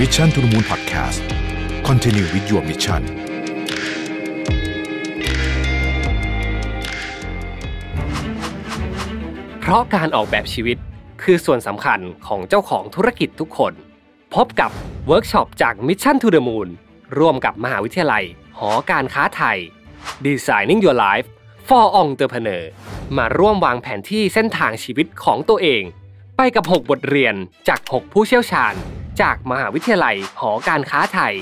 Mission to the Moon Podcast Continue with your mission เพราะการออกแบบชีวิตคือส่วนสำคัญของเจ้าของธุรกิจทุกคน พบกับเวิร์กช็อปจาก Mission to the Moon ร่วมกับมหาวิทยาลัย หอการค้าไทย Designing Your Life for Entrepreneur มาร่วมวางแผนที่เส้นทางชีวิตของตัวเอง ไปกับ 6 บทเรียนจาก 6 ผู้เชี่ยวชาญ จากมหาวิทยาลัยหอการค้าไทย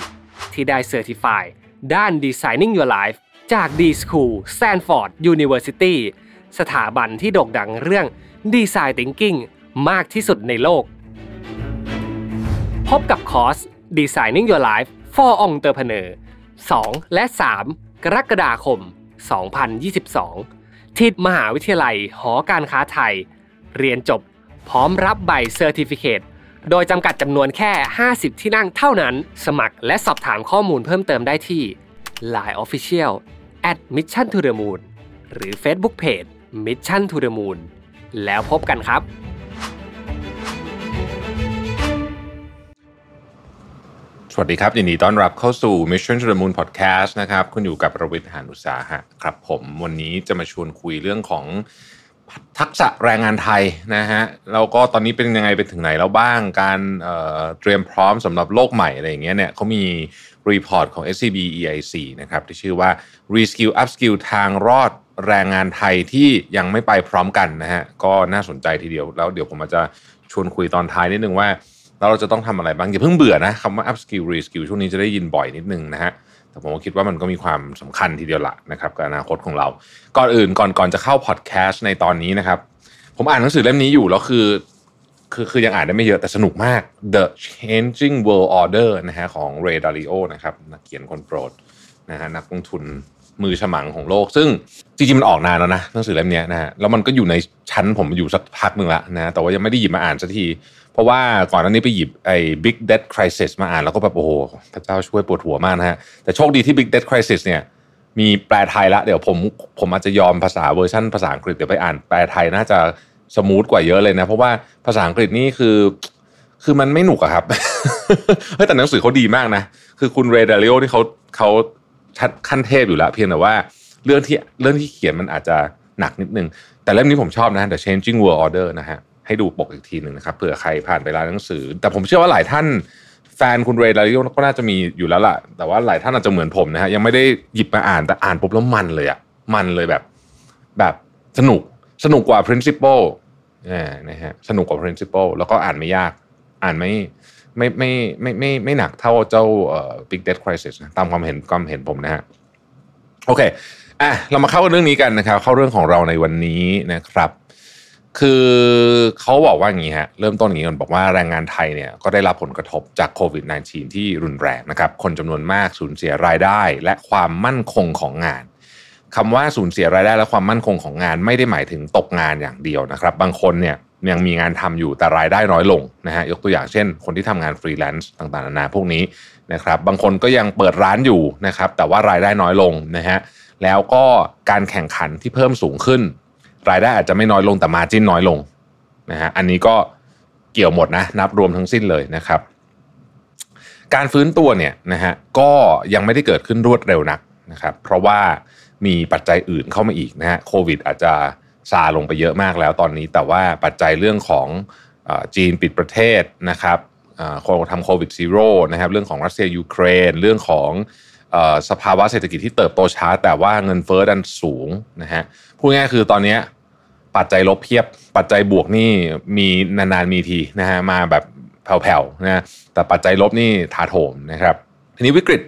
ที่ได้เซอร์ติฟายด้าน Designing Your Life จาก D School Stanford University สถาบันที่โด่งดังเรื่อง Design Thinking มากที่สุดในโลก พบกับคอร์ส Designing Your Life for Entrepreneur 2 และ 3 กรกฎาคม 2022 ที่มหาวิทยาลัยหอการค้าไทย เรียนจบพร้อมรับใบเซอร์ติฟิเค โดยจำกัดจำนวนแค่ 50 ที่นั่งเท่านั้น สมัครและสอบถามข้อมูลเพิ่มเติมได้ที่ Line Official at Mission to the Moon หรือ Facebook Page Mission to the Moon แล้วพบกันครับ สวัสดีครับยินดีต้อนรับเข้าสู่ Mission to the Moon Podcast นะครับ คุณอยู่กับประวิทย์หานุสาหะครับผมวันนี้จะมาชวนคุยเรื่องของ ทักษะแรงงานไทยนะฮะแล้วก็ตอนนี้เป็นยังไงไปถึงไหนแล้วบ้างการเเตรียมพร้อมสำหรับโลกใหม่อะไรอย่างเงี้ยเนี่ยเขามีรีพอร์ตของ SCB EIC นะครับที่ชื่อว่า Reskill Upskill ทางรอดแรงงานไทยที่ยังไม่ไปพร้อมกันนะฮะก็น่าสนใจทีเดียว แล้วเดี๋ยวผมอาจจะชวนคุยตอนท้ายนิดนึงว่า เราจะต้องทำอะไรบ้างอย่าเพิ่งเบื่อนะคำว่า upskill reskill ช่วงนี้จะได้ยินบ่อยนิดนึงนะฮะ แต่ผมคิดว่ามันก็มีความสำคัญทีเดียวละนะครับกับอนาคตของเรา ก่อนอื่นก่อนก่อนจะเข้าพอดแคสต์ในตอนนี้นะครับ ผมอ่านหนังสือเล่มนี้อยู่แล้วคือ คือคือยังอ่านได้ไม่เยอะแต่สนุกมาก The Changing World Order นะฮะของ Ray Dalio นะครับนักเขียนคนโปรดนะฮะนักลงทุนมือฉมังของโลก ซึ่งจริงๆมันออกนานแล้วนะหนังสือเล่มนี้นะฮะแล้วมันก็อยู่ในชั้นผมอยู่สักพักหนึ่งละนะแต่ว่ายังไม่ได้หยิบมาอ่านสักที เพราะว่าก่อนหน้านี้ไปหยิบไอ้ Big Debt Crisis มาอ่านแล้วก็แบบโอ้โหพระเจ้าช่วยปวดหัวมากนะฮะ แต่โชคดีที่ Big Debt Crisis เนี่ยมีแปลไทยละ เดี๋ยวผมผมอาจจะยอมภาษาเวอร์ชันภาษาอังกฤษเดี๋ยวไปอ่านแปลไทยน่าจะสมูทกว่าเยอะเลยนะ เพราะว่าภาษาอังกฤษนี่คือคือมันไม่หนุกอะครับเฮ้ยแต่หนังสือเขาดีมากนะ คือคุณเรเดลิโอที่เขาเขาชัดขั้นเทพอยู่แล้วเพียงแต่ว่าเรื่องที่เรื่องที่เขียนมันอาจจะหนักนิดนึง แต่เล่มนี้ผมชอบนะ The Changing World Order นะฮะ ให้ดูปกอีกทีหนึ่งนะครับเผื่อใครผ่านไปร้านหนังสือ แต่ผมเชื่อว่าหลายท่านแฟนคุณเรย์ดาริโอก็น่าจะมีอยู่แล้วล่ะ แต่ว่าหลายท่านอาจจะเหมือนผมนะฮะยังไม่ได้หยิบมาอ่านแต่อ่านปุ๊บแล้วมันเลยอะมันเลยแบบแบบสนุกสนุกกว่า principle นะฮะสนุกกว่า principle แล้วก็อ่านไม่ยาก อ่านไม่ไม่ไม่ไม่ไม่ไม่หนักเท่าเจ้าเอ่อ big debt crisis ตามความเห็นความเห็นผมนะฮะโอเคอะเรามาเข้าเรื่องนี้กันนะครับ เข้าเรื่องของเราในวันนี้นะครับ คือเขาบอกว่าอย่างนี้ฮะเริ่มต้นอย่างนี้ก่อนบอกว่าแรงงานไทยเนี่ยก็ได้รับผลกระทบจากโควิด -19 ที่รุนแรงนะครับ คนจำนวนมากสูญเสียรายได้ และความมั่นคงของงานคำว่าสูญเสียรายได้และความมั่นคงของงานไม่ได้หมายถึงตกงานอย่างเดียวนะครับ บางคนเนี่ยยังมีงานทำอยู่แต่รายได้น้อยลงนะฮะยกตัวอย่างเช่น คนที่ทำงานฟรีแลนซ์ต่างๆนานาพวกนี้นะครับ บางคนก็ยังเปิดร้านอยู่นะครับ แต่ว่ารายได้น้อยลงนะฮะแล้วก็การแข่งขันที่เพิ่มสูงขึ้น รายได้อาจจะไม่น้อยลงแต่ margin น้อยลงนะฮะอันนี้ก็เกี่ยวหมดนะนับรวมทั้งสิ้นเลยนะครับ การฟื้นตัวเนี่ยนะฮะก็ยังไม่ได้เกิดขึ้นรวดเร็วนักนะครับเพราะว่ามีปัจจัยอื่นเข้ามาอีกนะฮะโควิดอาจจะซาลงไปเยอะมากแล้วตอนนี้ แต่ว่าปัจจัยเรื่องของจีนปิดประเทศนะครับคนทำโควิด zero นะครับเรื่องของรัสเซียยูเครน เรื่องของ สภาวะเศรษฐกิจที่เติบโตช้า แต่ว่าเงินเฟ้อดันสูงนะฮะพูดง่ายคือตอนนี้ปัจจัยลบเพียบ ปัจจัยบวกนี่มีนานๆมีทีนะฮะมาแบบแผ่วๆนะแต่ปัจจัยลบนี่ถาโถมนะครับทีนี้วิกฤต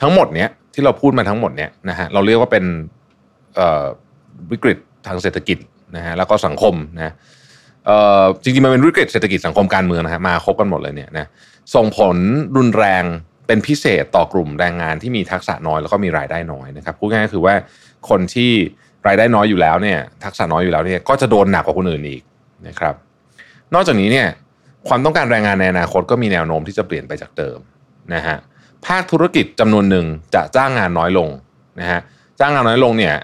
ทั้งหมดเนี้ยที่เราพูดมาทั้งหมดเนี้ยนะฮะเราเรียกว่าเป็นวิกฤตทางเศรษฐกิจนะฮะแล้วก็สังคมนะจริงๆมันเป็นวิกฤตเศรษฐกิจสังคมการเมืองนะฮะมาครบกันหมดเลยเนี่ยนะส่งผลรุนแรง เป็นพิเศษต่อกลุ่มแรงงานที่มีทักษะน้อยแล้วก็มีรายได้น้อยนะครับพูดง่ายๆคือว่าคนที่รายได้น้อยอยู่แล้วเนี่ยทักษะน้อยอยู่แล้วเนี่ยก็จะโดนหนักกว่าคนอื่นอีกนะครับ นอกจากนี้เนี่ยความต้องการแรงงานในอนาคตก็มีแนวโน้มที่จะเปลี่ยนไปจากเดิมนะฮะภาคธุรกิจจำนวนหนึ่งจะจ้างงานน้อยลงนะฮะจ้างงานน้อยลงเนี่ย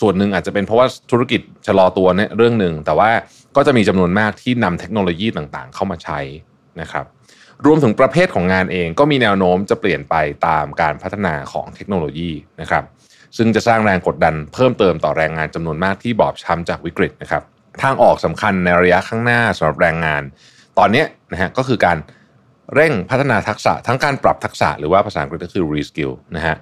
ส่วนหนึ่งอาจจะเป็นเพราะว่าธุรกิจชะลอตัวเนี่ยเรื่องหนึ่งแต่ว่าก็จะมีจำนวนมากที่นำเทคโนโลยีต่างๆ เข้ามาใช้นะครับ รวมถึงประเภทของงานเองก็มีแนวโน้มจะเปลี่ยนไปตามการพัฒนาของเทคโนโลยีนะครับซึ่งจะสร้างแรงกดดันเพิ่มเติมต่อแรงงานจำนวนมากที่บอบช้ำจากวิกฤตนะครับทางออกสำคัญในระยะข้างหน้าสำหรับแรงงาน ตอนนี้นะฮะก็คือการเร่งพัฒนาทักษะทั้งการปรับทักษะหรือว่าภาษาอังกฤษก็คือ reskill นะฮะ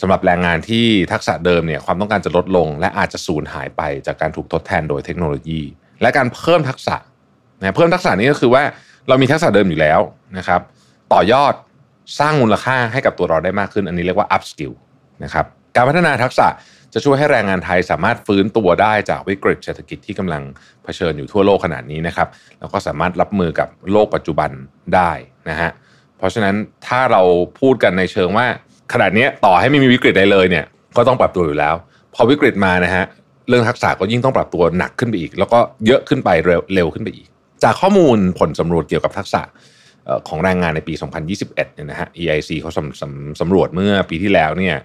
สำหรับแรงงานที่ทักษะเดิมเนี่ยความต้องการจะลดลง และอาจจะสูญหายไปจากการถูกทดแทนโดยเทคโนโลยี และการเพิ่มทักษะนะเพิ่มทักษะนี้ก็คือว่า เรามีทักษะเดิมอยู่แล้วนะครับ ต่อยอดสร้างมูลค่าให้กับตัวเราได้มากขึ้น อันนี้เรียกว่า up skill นะครับการพัฒนาทักษะจะช่วยให้แรงงานไทยสามารถฟื้นตัวได้จากวิกฤตเศรษฐกิจที่กำลังเผชิญอยู่ทั่วโลกขนาดนี้นะครับ แล้วก็สามารถรับมือกับโลกปัจจุบันได้นะฮะเพราะฉะนั้นถ้าเราพูดกันในเชิงว่าขนาดนี้ต่อให้ไม่มีวิกฤตใดเลยเนี่ยก็ต้องปรับตัวอยู่แล้ว พอวิกฤตมานะฮะเรื่องทักษะก็ยิ่งต้องปรับตัวหนักขึ้นไปอีก แล้วก็เยอะขึ้นไปเร็วเร็วขึ้นไปอีก จากข้อมูลผลสำรวจเกี่ยวกับทักษะของแรงงานในปี 2021 เนี่ยนะฮะ EIC เขาสำสำสำรวจเมื่อปีที่แล้วเนี่ย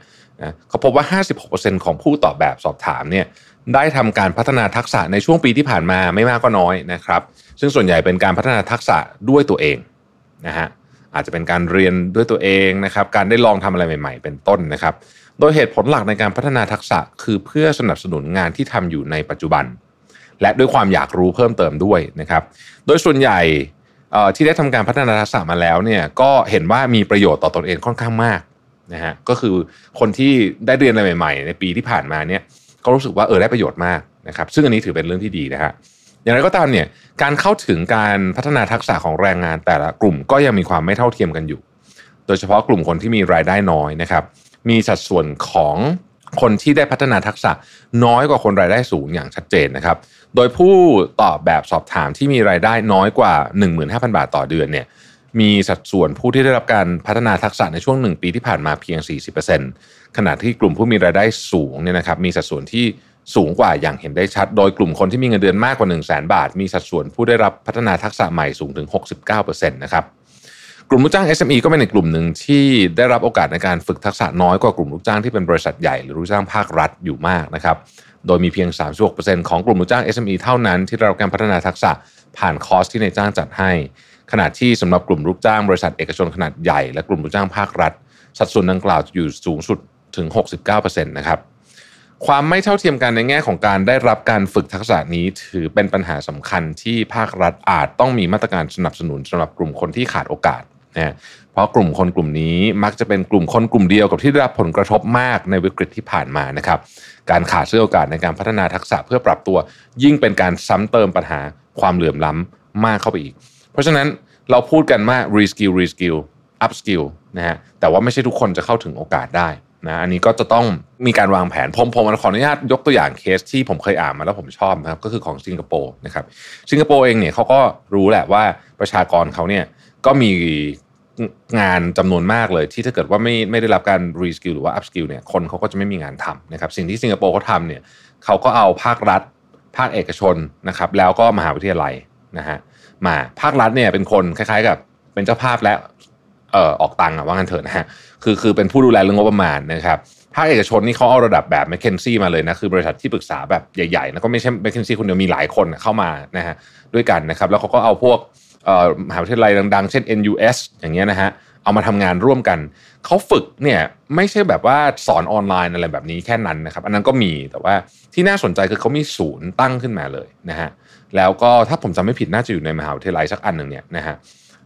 นะเขาพบว่า 56%ของผู้ตอบแบบสอบถามเนี่ยได้ทำการพัฒนาทักษะในช่วงปีที่ผ่านมาไม่มากก็น้อยนะครับ ซึ่งส่วนใหญ่เป็นการพัฒนาทักษะด้วยตัวเองนะฮะอาจจะเป็นการเรียนด้วยตัวเองนะครับ การได้ลองทำอะไรใหม่ ๆ เป็นต้นนะครับ โดยเหตุผลหลักในการพัฒนาทักษะ คือเพื่อสนับสนุนงานที่ทำอยู่ในปัจจุบัน และด้วยความอยากรู้เพิ่มเติมด้วยนะครับ โดยส่วนใหญ่ที่ได้ทำการพัฒนาทักษะมาแล้วเนี่ยก็เห็นว่ามีประโยชน์ต่อตอนเองค่อนข้างมากนะฮะก็คือคนที่ได้เรียนอะไรใหม่ ๆ ในปีที่ผ่านมาเนี่ยก็รู้สึกว่าเออได้ประโยชน์มากนะครับ ซึ่งอันนี้ถือเป็นเรื่องที่ดีนะฮะอย่างไรก็ตามเนี่ยการเข้าถึงการพัฒนาทักษะของแรงงานแต่ละกลุ่มก็ยังมีความไม่เท่าเทียมกันอยู่ โดยเฉพาะกลุ่มคนที่มีรายได้น้อยนะครับ มีสัดส่วนของ คนที่ได้พัฒนาทักษะน้อยกว่าคนรายได้สูงอย่างชัดเจนนะครับ โดยผู้ตอบแบบสอบถามที่มีรายได้น้อยกว่า 15,000 บาทต่อเดือนเนี่ยมีสัดส่วนผู้ที่ได้รับการพัฒนาทักษะในช่วงหนึ่งปีที่ผ่านมาเพียง 40%ขณะที่กลุ่มผู้มีรายได้สูงเนี่ยนะครับมีสัดส่วนที่สูงกว่าอย่างเห็นได้ชัด โดยกลุ่มคนที่มีเงินเดือนมากกว่า 1 0 0 0 0แบาท มีสัดส่วนผู้ได้รับพัฒนาทักษะใหม่สูงถึง 69%นะครับ กลุ่มลูกจ้าง SME ก็เป็นอีกกลุ่มหนึ่งที่ได้รับโอกาสในการฝึกทักษะน้อยกว่ากลุ่มลูกจ้างที่เป็นบริษัทใหญ่หรือลูกจ้างภาครัฐอยู่มากนะครับ โดยมีเพียง 36%ของกลุ่มลูกจ้าง SME เท่านั้นที่ได้รับการพัฒนาทักษะผ่านคอร์สที่ในจ้างจัดให้ ขณะที่สำหรับกลุ่มลูกจ้างบริษัทเอกชนขนาดใหญ่และกลุ่มลูกจ้างภาครัฐ สัดส่วนดังกล่าวอยู่สูงสุดถึง 69%นะครับความไม่เท่าเทียมกันในแง่ของการได้รับการฝึกทักษะนี้ถือเป็นปัญหาสำคัญที่ภาครัฐอาจต้องมีมาตรการสนับสนุนสำหรับกลุ่มคนที่ขาดโอกาส นะเพราะกลุ่มคนกลุ่มนี้มักจะเป็นกลุ่มคนกลุ่มเดียวกับที่ได้รับผลกระทบมากในวิกฤตที่ผ่านมานะครับ การขาดเสื้อโอกาสในการพัฒนาทักษะเพื่อปรับตัว ยิ่งเป็นการซ้ำเติมปัญหาความเหลื่อมล้ำมากเข้าไปอีก เพราะฉะนั้นเราพูดกันว่า reskill reskill upskill นะฮะแต่ว่าไม่ใช่ทุกคนจะเข้าถึงโอกาสได้นะอันนี้ก็จะต้องมีการวางแผนผมผมขออนุญาตยกตัวอย่างเคสที่ผมเคยอ่านมาแล้วผมชอบนะครับก็คือของสิงคโปร์นะครับสิงคโปร์เองเนี่ยเขาก็รู้แหละว่าประชากรเขาเนี่ย ก็มีงานจำนวนมากเลย ที่ถ้าเกิดว่าไม่ไม่ได้รับการ reskill หรือว่า upskill เนี่ยคนเขาก็จะไม่มีงานทำนะครับสิ่งที่สิงคโปร์เขาทำเนี่ยเขาก็เอาภาครัฐ ภาคเอกชนนะครับแล้วก็มหาวิทยาลัยนะฮะมาภาครัฐเนี่ยเป็นคนคล้ายๆกับเป็นเจ้าภาพและเอ่อออกตังค์อะว่างันเถอะนะฮะคือคือเป็นผู้ดูแลเรื่องงบประมาณนะครับภาคเอกชนนี่เขาเอาระดับแบบ McKinsey มาเลยนะคือบริษัทที่ปรึกษาแบบใหญ่ๆแล้วก็ไม่ใช่ McKinsey คนเดียวมีหลายคนเข้ามานะฮะด้วยกันนะครับแล้วเขาก็เอาพวก มหาวิทยาลัยดังๆ เช่น NUS อย่างเงี้ยนะฮะเอามาทำงานร่วมกันเขาฝึกเนี่ยไม่ใช่แบบว่าสอนออนไลน์อะไรแบบนี้แค่นั้นนะครับ อันนั้นก็มีแต่ว่าที่น่าสนใจคือเขามีศูนย์ตั้งขึ้นมาเลยนะฮะแล้วก็ถ้าผมจำไม่ผิดน่าจะอยู่ในมหาวิทยาลัยสักอันหนึ่งเนี่ยนะฮะ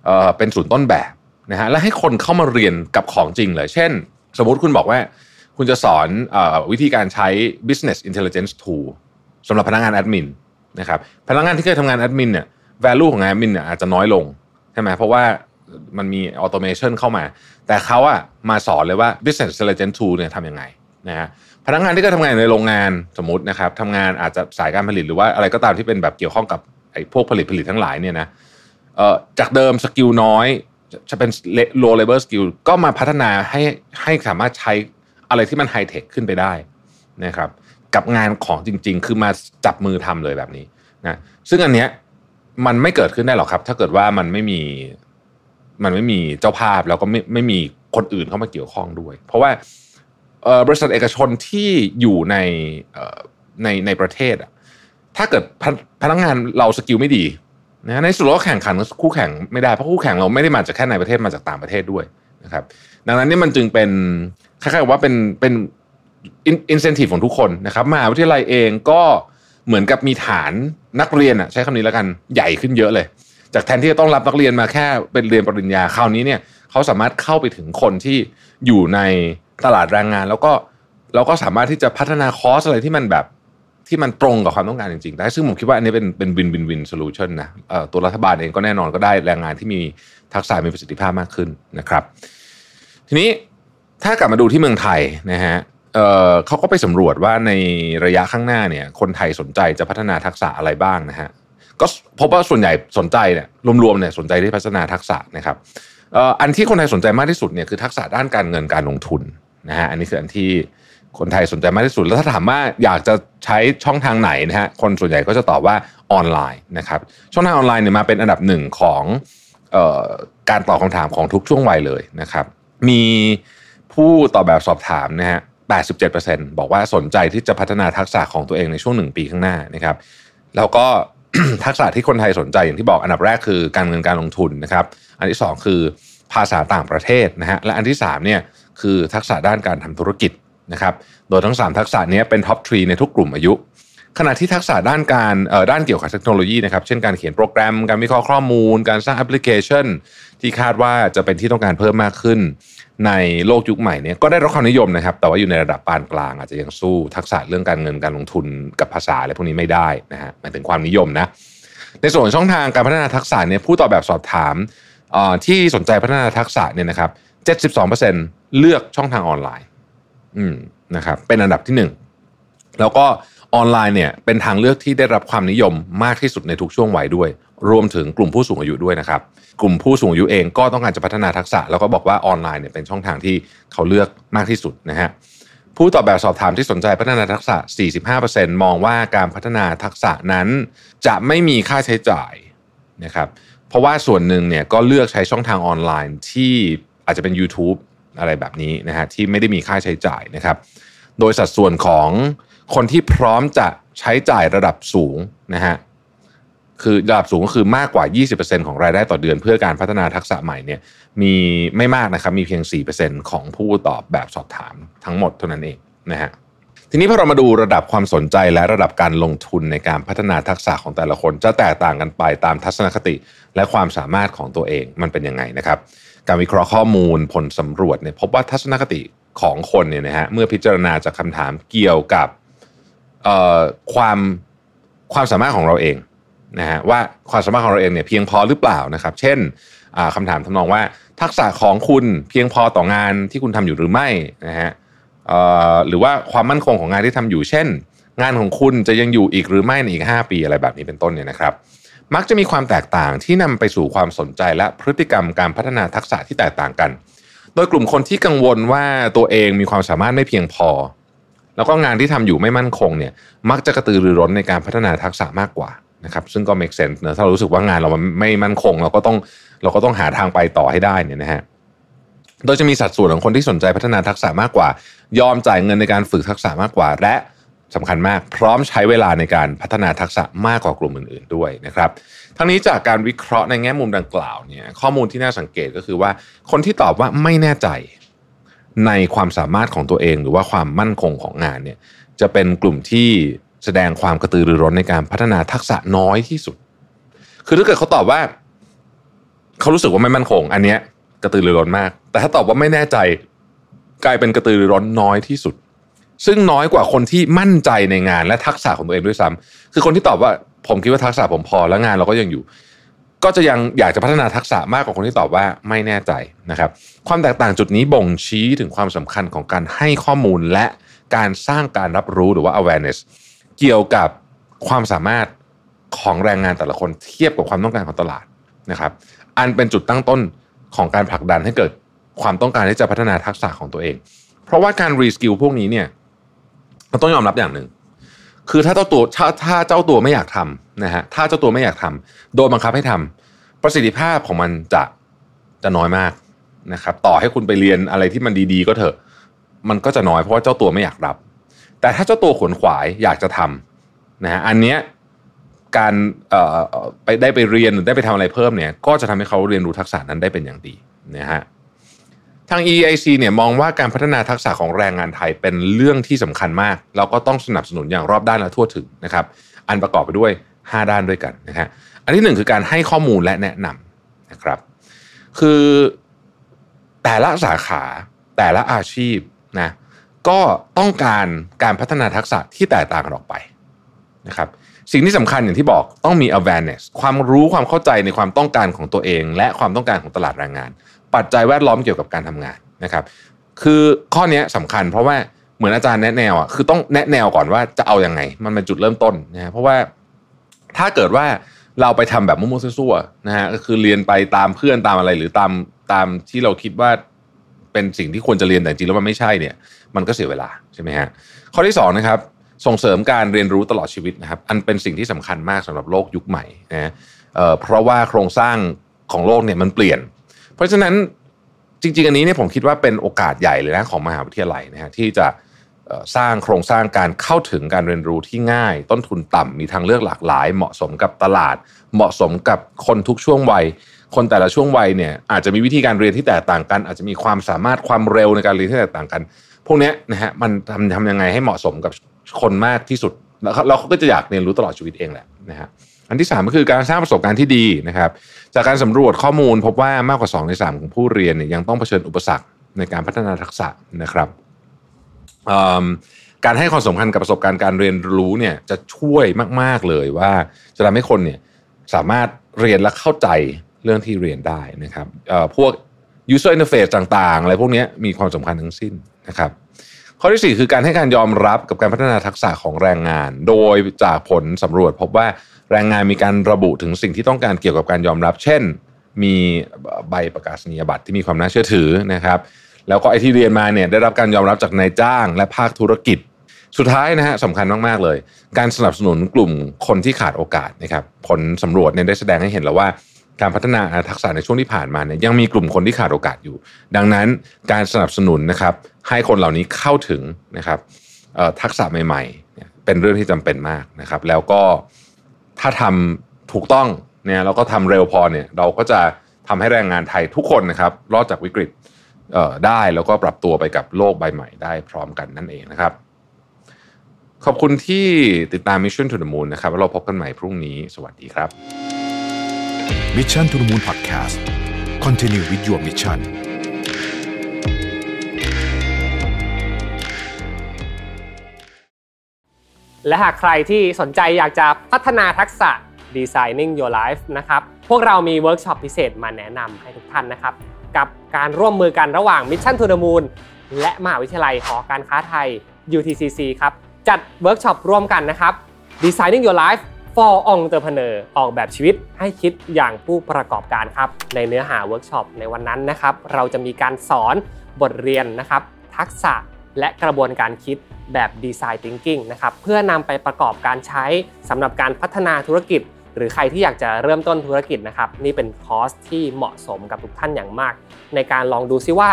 เเป็นศูนย์ต้นแบบนะฮะและให้คนเข้ามาเรียนกับของจริงเลย เช่น สมมติคุณบอกว่า คุณจะสอนอวิธีการใช้ business intelligence tool สำหรับพนักงานแอดมินนะครับพนักงานที่เคยทำงานแอดมินเนี่ย value ของแอดมินเนี่ยอาจจะน้อยลงใช่ไหมเพราะว่ามันมี automation เข้ามา แต่เขาอะมาสอนเลยว่า business intelligence tool เนี่ยทำยังไงนะฮะพนักงานที่เคยทำงานในโรงงานสมมตินะครับทำงานอาจจะสายการผลิตหรือว่าอะไรก็ตามที่เป็นแบบเกี่ยวข้องกับไอ้พวกผลิตผลิตทั้งหลายเนี่ยนะเอ่อจากเดิม skill น้อยจะเป็น low level skill ก็มาพัฒนาให้ให้สามารถใช้อะไรที่มันไฮเทคขึ้นไปได้นะครับกับงานของจริง ๆ คือมาจับมือทำเลยแบบนี้นะซึ่งอันเนี้ย มันไม่เกิดขึ้นได้หรอกครับ ถ้าเกิดว่ามันไม่มีมันไม่มีเจ้าภาพแล้วก็ไม่ไม่มีคนอื่นเข้ามาเกี่ยวข้องด้วย เพราะว่าบริษัทเอกชนที่อยู่ในในในประเทศอะถ้าเกิดพนักงานเราสกิลไม่ดี นะในสุดเราก็แข่งขันกับคู่แข่งไม่ได้เพราะคู่แข่งเราไม่ได้มาจากแค่ในประเทศมาจากต่างประเทศด้วยนะครับ ดังนั้นนี่มันจึงเป็นคล้ายๆกับว่าเป็นเป็นอินเซนティブของทุกคนนะครับมหาวิทยาลัยเองก็เ เหมือนกับมีฐานนักเรียนอะใช้คำนี้แล้วกันใหญ่ขึ้นเยอะเลย จากแทนที่จะต้องรับนักเรียนมาแค่เป็นเรียนปริญญาคราวนี้เนี่ยเขาสามารถเข้าไปถึงคนที่อยู่ในตลาดแรงงาน แล้วก็เราก็สามารถที่จะพัฒนาคอร์สอะไรที่มันแบบที่มันตรงกับความต้องการจริงๆ ได้ ซึ่งผมคิดว่าอันนี้เป็นเป็น win win win solution นะตัวรัฐบาลเองก็แน่นอนก็ได้แรงงานที่มีทักษะมีประสิทธิภาพมากขึ้นนะครับ ทีนี้ถ้ากลับมาดูที่เมืองไทยนะฮะ เอ่อเขาก็ไปสำรวจว่าในระยะข้างหน้าเนี่ย คนไทยสนใจจะพัฒนาทักษะอะไรบ้างนะฮะก็พบว่าส่วนใหญ่สนใจเนี่ยรวมๆเนี่ยสนใจที่พัฒนาทักษะนะครับเอ่ออันที่คนไทยสนใจมากที่สุดเนี่ยคือทักษะด้านการเงินการลงทุนนะฮะอันนี้คืออันที่คนไทยสนใจมากที่สุด แล้วถ้าถามว่าอยากจะใช้ช่องทางไหนนะฮะคนส่วนใหญ่ก็จะตอบว่าออนไลน์นะครับช่องทางออนไลน์เนี่ยมาเป็นอันดับหนึ่งของเอ่อการตอบคำถามของทุกช่วงวัยเลยนะครับ มีผู้ตอบแบบสอบถามนะฮะ 87%บอกว่าสนใจที่จะพัฒนาทักษะของตัวเองในช่วงหนึ่งปีข้างหน้านะครับ แล้วก็ทักษะที่คนไทยสนใจอย่างที่บอกอันดับแรกคือการเงินการลงทุนนะครับ อันที่สองคือภาษาต่างประเทศนะฮะและอันที่สามเนี่ยคือทักษะด้านการทำธุรกิจนะครับโดยทั้ง 3 ทักษะนี้เป็น top three ในทุกกลุ่มอายุ ขณะที่ทักษะด้านการด้านเกี่ยวกับเทคโนโลยีนะครับเช่นการเขียนโปรแกรม การวิเคราะห์ข้อมูล การสร้างแอปพลิเคชัน ที่คาดว่าจะเป็นที่ต้องการเพิ่มมากขึ้น ในโลกยุคใหม่เนี่ยก็ได้รับความนิยมนะครับ แต่ว่าอยู่ในระดับปานกลาง อาจจะยังสู้ทักษะเรื่องการเงินการลงทุนกับภาษาอะไรพวกนี้ไม่ได้นะฮะหมายถึงความนิยมนะในส่วนช่องทางการพัฒนาทักษะเนี่ยผู้ตอบแบบสอบถามที่สนใจพัฒนาทักษะเนี่ยนะครับ 72%เลือกช่องทางออนไลน์อืมนะครับเป็นอันดับที่หนึ่งแล้วก็ออนไลน์เนี่ยเป็นทางเลือกที่ได้รับความนิยมมากที่สุดในทุกช่วงวัยด้วย รวมถึงกลุ่มผู้สูงอายุด้วยนะครับ กลุ่มผู้สูงอายุเองก็ต้องการจะพัฒนาทักษะ แล้วก็บอกว่าออนไลน์เนี่ยเป็นช่องทางที่เขาเลือกมากที่สุดนะฮะผู้ตอบแบบสอบถามที่สนใจพัฒนาทักษะ 45%มองว่าการพัฒนาทักษะนั้น จะไม่มีค่าใช้จ่ายนะครับ เพราะว่าส่วนหนึ่งเนี่ยก็เลือกใช้ช่องทางออนไลน์ที่อาจจะเป็น YouTube อะไรแบบนี้นะฮะที่ไม่ได้มีค่าใช้จ่ายนะครับ โดยสัดส่วนของคนที่พร้อมจะใช้จ่ายระดับสูงนะฮะ คือระดับสูงก็คือมากกว่า 20%ของรายได้ต่อเดือน เพื่อการพัฒนาทักษะใหม่เนี่ยมีไม่มากนะครับ มีเพียง 4%ของผู้ตอบแบบสอบถามทั้งหมดเท่านั้นเองนะฮะทีนี้พอเรามาดูระดับความสนใจและระดับการลงทุนในการพัฒนาทักษะของแต่ละคน จะแตกต่างกันไปตามทัศนคติ และความสามารถของตัวเองมันเป็นยังไงนะครับ การวิเคราะห์ข้อมูลผลสำรวจเนี่ยพบว่าทัศนคติของคนเนี่ยนะฮะเมื่อพิจารณาจากคำถามเกี่ยวกับเอ่อความความสามารถของเราเอง นะฮะว่าความสามารถของเราเองเนี่ยเพียงพอหรือเปล่านะครับ เช่นอ่าคำถามทำนองว่า ทักษะของคุณเพียงพอต่องานที่คุณทำอยู่หรือไม่นะฮะหรือว่าความมั่นคงของงานที่ทำอยู่ เช่น งานของคุณจะยังอยู่อีกหรือไม่ในอีก 5 ปีอะไรแบบนี้เป็นต้นเนี่ยนะครับ มักจะมีความแตกต่างที่นำไปสู่ความสนใจและพฤติกรรมการพัฒนาทักษะที่แตกต่างกัน โดยกลุ่มคนที่กังวลว่าตัวเองมีความสามารถไม่เพียงพอ แล้วก็งานที่ทำอยู่ไม่มั่นคงเนี่ยมักจะกระตือรือร้นในการพัฒนาทักษะมากกว่า นะครับซึ่งก็ make sense นะถ้าเรารู้สึกว่างานเรามันไม่มั่นคง เราก็ต้องเราก็ต้องหาทางไปต่อให้ได้เนี่ยนะฮะโดยจะมีสัดส่วนของคนที่สนใจพัฒนาทักษะมากกว่า ยอมจ่ายเงินในการฝึกทักษะมากกว่า และสำคัญมาก พร้อมใช้เวลาในการพัฒนาทักษะมากกว่ากลุ่มอื่น ๆด้วยนะครับ ทั้งนี้จากการวิเคราะห์ในแง่มุมดังกล่าวเนี่ยข้อมูลที่น่าสังเกตก็คือว่า คนที่ตอบว่าไม่แน่ใจในความสามารถของตัวเอง หรือว่าความมั่นคงของงานเนี่ยจะเป็นกลุ่มที่ แสดงความกระตือรือร้นในการพัฒนาทักษะน้อยที่สุด คือถ้าเกิดเขาตอบว่า เขารู้สึกว่าไม่มั่นคง อันเนี้ยกระตือรือร้นมาก แต่ถ้าตอบว่าไม่แน่ใจ กลายเป็นกระตือรือร้นน้อยที่สุด ซึ่งน้อยกว่าคนที่มั่นใจในงานและทักษะของตัวเองด้วยซ้ำคือคนที่ตอบว่าผมคิดว่าทักษะผมพอแล้วงานเราก็ยังอยู่ ก็จะยังอยากจะพัฒนาทักษะมากกว่าคนที่ตอบว่าไม่แน่ใจนะครับ ความแตกต่างจุดนี้บ่งชี้ถึงความสำคัญของการให้ข้อมูลและการสร้างการรับรู้หรือว่า awareness เกี่ยวกับความสามารถของแรงงานแต่ละคนเทียบกับความต้องการของตลาดนะครับ อันเป็นจุดตั้งต้นของการผลักดันให้เกิดความต้องการที่จะพัฒนาทักษะของตัวเอง เพราะว่าการรีสกิลพวกนี้เนี่ยเราต้องยอมรับอย่างหนึ่ง คือถ้าเจ้าตัวถ้าถ้าเจ้าตัวไม่อยากทำนะฮะถ้าเจ้าตัวไม่อยากทำโดนบังคับให้ทำประสิทธิภาพของมันจะจะน้อยมากนะครับ ต่อให้คุณไปเรียนอะไรที่มันดีๆ ก็เถอะ มันก็จะน้อยเพราะว่าเจ้าตัวไม่อยากรับ แต่ถ้าเจ้าตัวขวนขวายอยากจะทำนะฮะอันเนี้ยการไปได้ไปเรียนหรือได้ไปทำอะไรเพิ่มเนี่ย ก็จะทำให้เขาเรียนรู้ทักษะนั้นได้เป็นอย่างดีนะฮะทาง EIC เนี่ยมองว่าการพัฒนาทักษะของแรงงานไทยเป็นเรื่องที่สำคัญมาก เราก็ต้องสนับสนุนอย่างรอบด้านและทั่วถึงนะครับ อันประกอบไปด้วย 5 ด้านด้วยกันนะฮะอันที่ 1 คือการให้ข้อมูลและแนะนำนะครับ คือแต่ละสาขาแต่ละอาชีพนะ ก็ต้องการการพัฒนาทักษะที่แตกต่างกันออกไปนะครับสิ่งที่สำคัญอย่างที่บอกต้องมี awareness ความรู้ความเข้าใจในความต้องการของตัวเอง และความต้องการของตลาดแรงงาน ปัจจัยแวดล้อมเกี่ยวกับการทำงานนะครับคือข้อนี้สำคัญเพราะว่าเหมือนอาจารย์แนะแนวอะคือต้องแนะแนวก่อนว่าจะเอาอยัางไง มันเป็นจุดเริ่มต้นนะเพราะว่าถ้าเกิดว่าเราไปทำแบบมั่วๆซั่วๆนะฮะก็คือเรียนไปตามเพื่อนตามอะไรหรือตามตามที่เราคิดว่า เป็นสิ่งที่ควรจะเรียนแต่จริงแล้วมันไม่ใช่เนี่ยมันก็เสียเวลาใช่ไหมฮะข้อที่2นะครับส่งเสริมการเรียนรู้ตลอดชีวิตนะครับอันเป็นสิ่งที่สำคัญมากสำหรับโลกยุคใหม่นะเเพราะว่าโครงสร้างของโลกเนี่ยมันเปลี่ยน เพราะฉะนั้นจริง ๆ อันนี้เนี่ยผมคิดว่าเป็นโอกาสใหญ่เลยนะของมหาวิทยาลัยนะฮะที่จะสร้างโครงสร้างการเข้าถึงการเรียนรู้ที่ง่าย ต้นทุนต่ำมีทางเลือกหลากหลาย เหมาะสมกับตลาด เหมาะสมกับคนทุกช่วงวัย คนแต่ละช่วงวัยเนี่ยอาจจะมีวิธีการเรียนที่แตกต่างกัน อาจจะมีความสามารถความเร็วในการเรียนที่แตกต่างกัน พวกนี้นะฮะมันทำทำยังไงให้เหมาะสมกับคนมากที่สุด แล้วเราก็จะอยากเรียนรู้ตลอดชีวิตเองแหละนะฮะอันที่ 3 ก็คือการสร้างประสบการณ์ที่ดีนะครับ จากการสำรวจข้อมูลพบว่ามากกว่า 2 ใน 3 ของผู้เรียนเนี่ยยังต้องเผชิญอุปสรรคในการพัฒนาทักษะนะครับการให้ความสำคัญกับประสบการณ์การเรียนรู้เนี่ยจะช่วยมาก ๆเลยว่าจะทำให้คนเนี่ยสามารถเรียนและเข้าใจ เรื่องที่เรียนได้นะครับพวก user interface ต่างๆ อะไรพวกนี้มีความสำคัญทั้งสิ้นนะครับ ข้อที่ 4 คือการให้การยอมรับกับการพัฒนาทักษะของแรงงาน โดยจากผลสำรวจพบว่าแรงงานมีการระบุถึงสิ่งที่ต้องการเกี่ยวกับการยอมรับ เช่น มีใบประกาศนียบัตรที่มีความน่าเชื่อถือนะครับ แล้วก็ไอที่เรียนมาเนี่ยได้รับการยอมรับจากนายจ้างและภาคธุรกิจ สุดท้ายนะฮะสำคัญมากๆเลย การสนับสนุนกลุ่มคนที่ขาดโอกาสนะครับ ผลสำรวจเนี่ยได้แสดงให้เห็นแล้วว่า การพัฒนาทักษะในช่วงที่ผ่านมาเนี่ยยังมีกลุ่มคนที่ขาดโอกาสอยู่ ดังนั้นการสนับสนุนนะครับให้คนเหล่านี้เข้าถึงนะครับทักษะใหม่ๆ เป็นเรื่องที่จำเป็นมากนะครับ แล้วก็ถ้าทำถูกต้องเนี่ยแล้วก็ทำเร็วพอเนี่ยเราก็จะทำให้แรงงานไทยทุกคนนะครับรอดจากวิกฤตได้แล้วก็ปรับตัวไปกับโลกใบใหม่ได้พร้อมกันนั่นเองนะครับ ขอบคุณที่ติดตาม Mission to the Moon นะครับแล้วเราพบกันใหม่พรุ่งนี้ สวัสดีครับ Mission to the Moon Podcast Continue with your mission และหากใครที่สนใจอยากจะพัฒนาทักษะ Designing Your Life นะครับ พวกเรามีเวิร์กช็อปพิเศษมาแนะนำให้ทุกท่านนะครับ กับการร่วมมือกันระหว่าง Mission to the Moon และมหาวิทยาลัยหอการค้าไทย UTCC ครับ จัดเวิร์กช็อปร่วมกันนะครับ Designing Your Life for Entrepreneur ออกแบบชีวิตให้คิดอย่างผู้ประกอบการครับ ในเนื้อหาเวิร์กช็อปในวันนั้นนะครับ เราจะมีการสอนบทเรียนนะครับ ทักษะและกระบวนการคิดแบบดีไซน์ thinking นะครับ เพื่อนำไปประกอบการใช้สำหรับการพัฒนาธุรกิจ หรือใครที่อยากจะเริ่มต้นธุรกิจนะครับ นี่เป็นคอร์สที่เหมาะสมกับทุกท่านอย่างมาก ในการลองดูซิว่า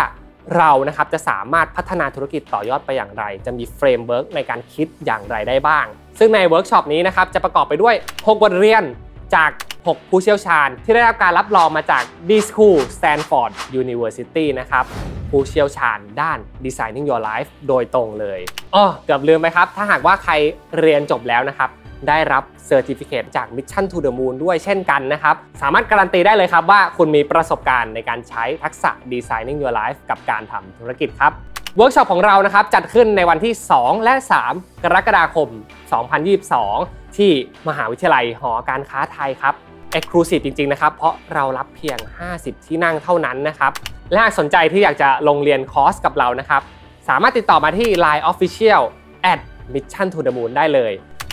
เรานะครับจะสามารถพัฒนาธุรกิจต่อยอดไปอย่างไร จะมี framework ในการคิดอย่างไรได้บ้าง ซึ่งในเวิร์กช็อปนี้นะครับจะประกอบไปด้วย 6 บทเรียนจาก 6 ผู้เชี่ยวชาญ ที่ได้รับการรับรองมาจาก D School Stanford University นะครับผู้เชี่ยวชาญด้าน Designing Your Life โดยตรงเลยอ๋อเกือบลืมไหมครับ ถ้าหากว่าใครเรียนจบแล้วนะครับ ได้รับ certificate จาก Mission to the Moon ด้วยเช่นกันนะครับ สามารถการันตีได้เลยครับว่าคุณมีประสบการณ์ในการใช้ทักษะ Designing Your Life กับการทำธุรกิจครับเวิร์กช็อปของเรานะครับจัดขึ้นในวันที่ 2 และ 3 กรกฎาคม 2022 ที่มหาวิทยาลัยหอการค้าไทยครับ Exclusive จริง ๆ นะครับ เพราะเรารับเพียง 50 ที่นั่งเท่านั้นนะครับและหากสนใจที่อยากจะลงเรียนคอร์สกับเรานะครับ สามารถติดต่อมาที่ Line Official at mission to the moon ได้เลย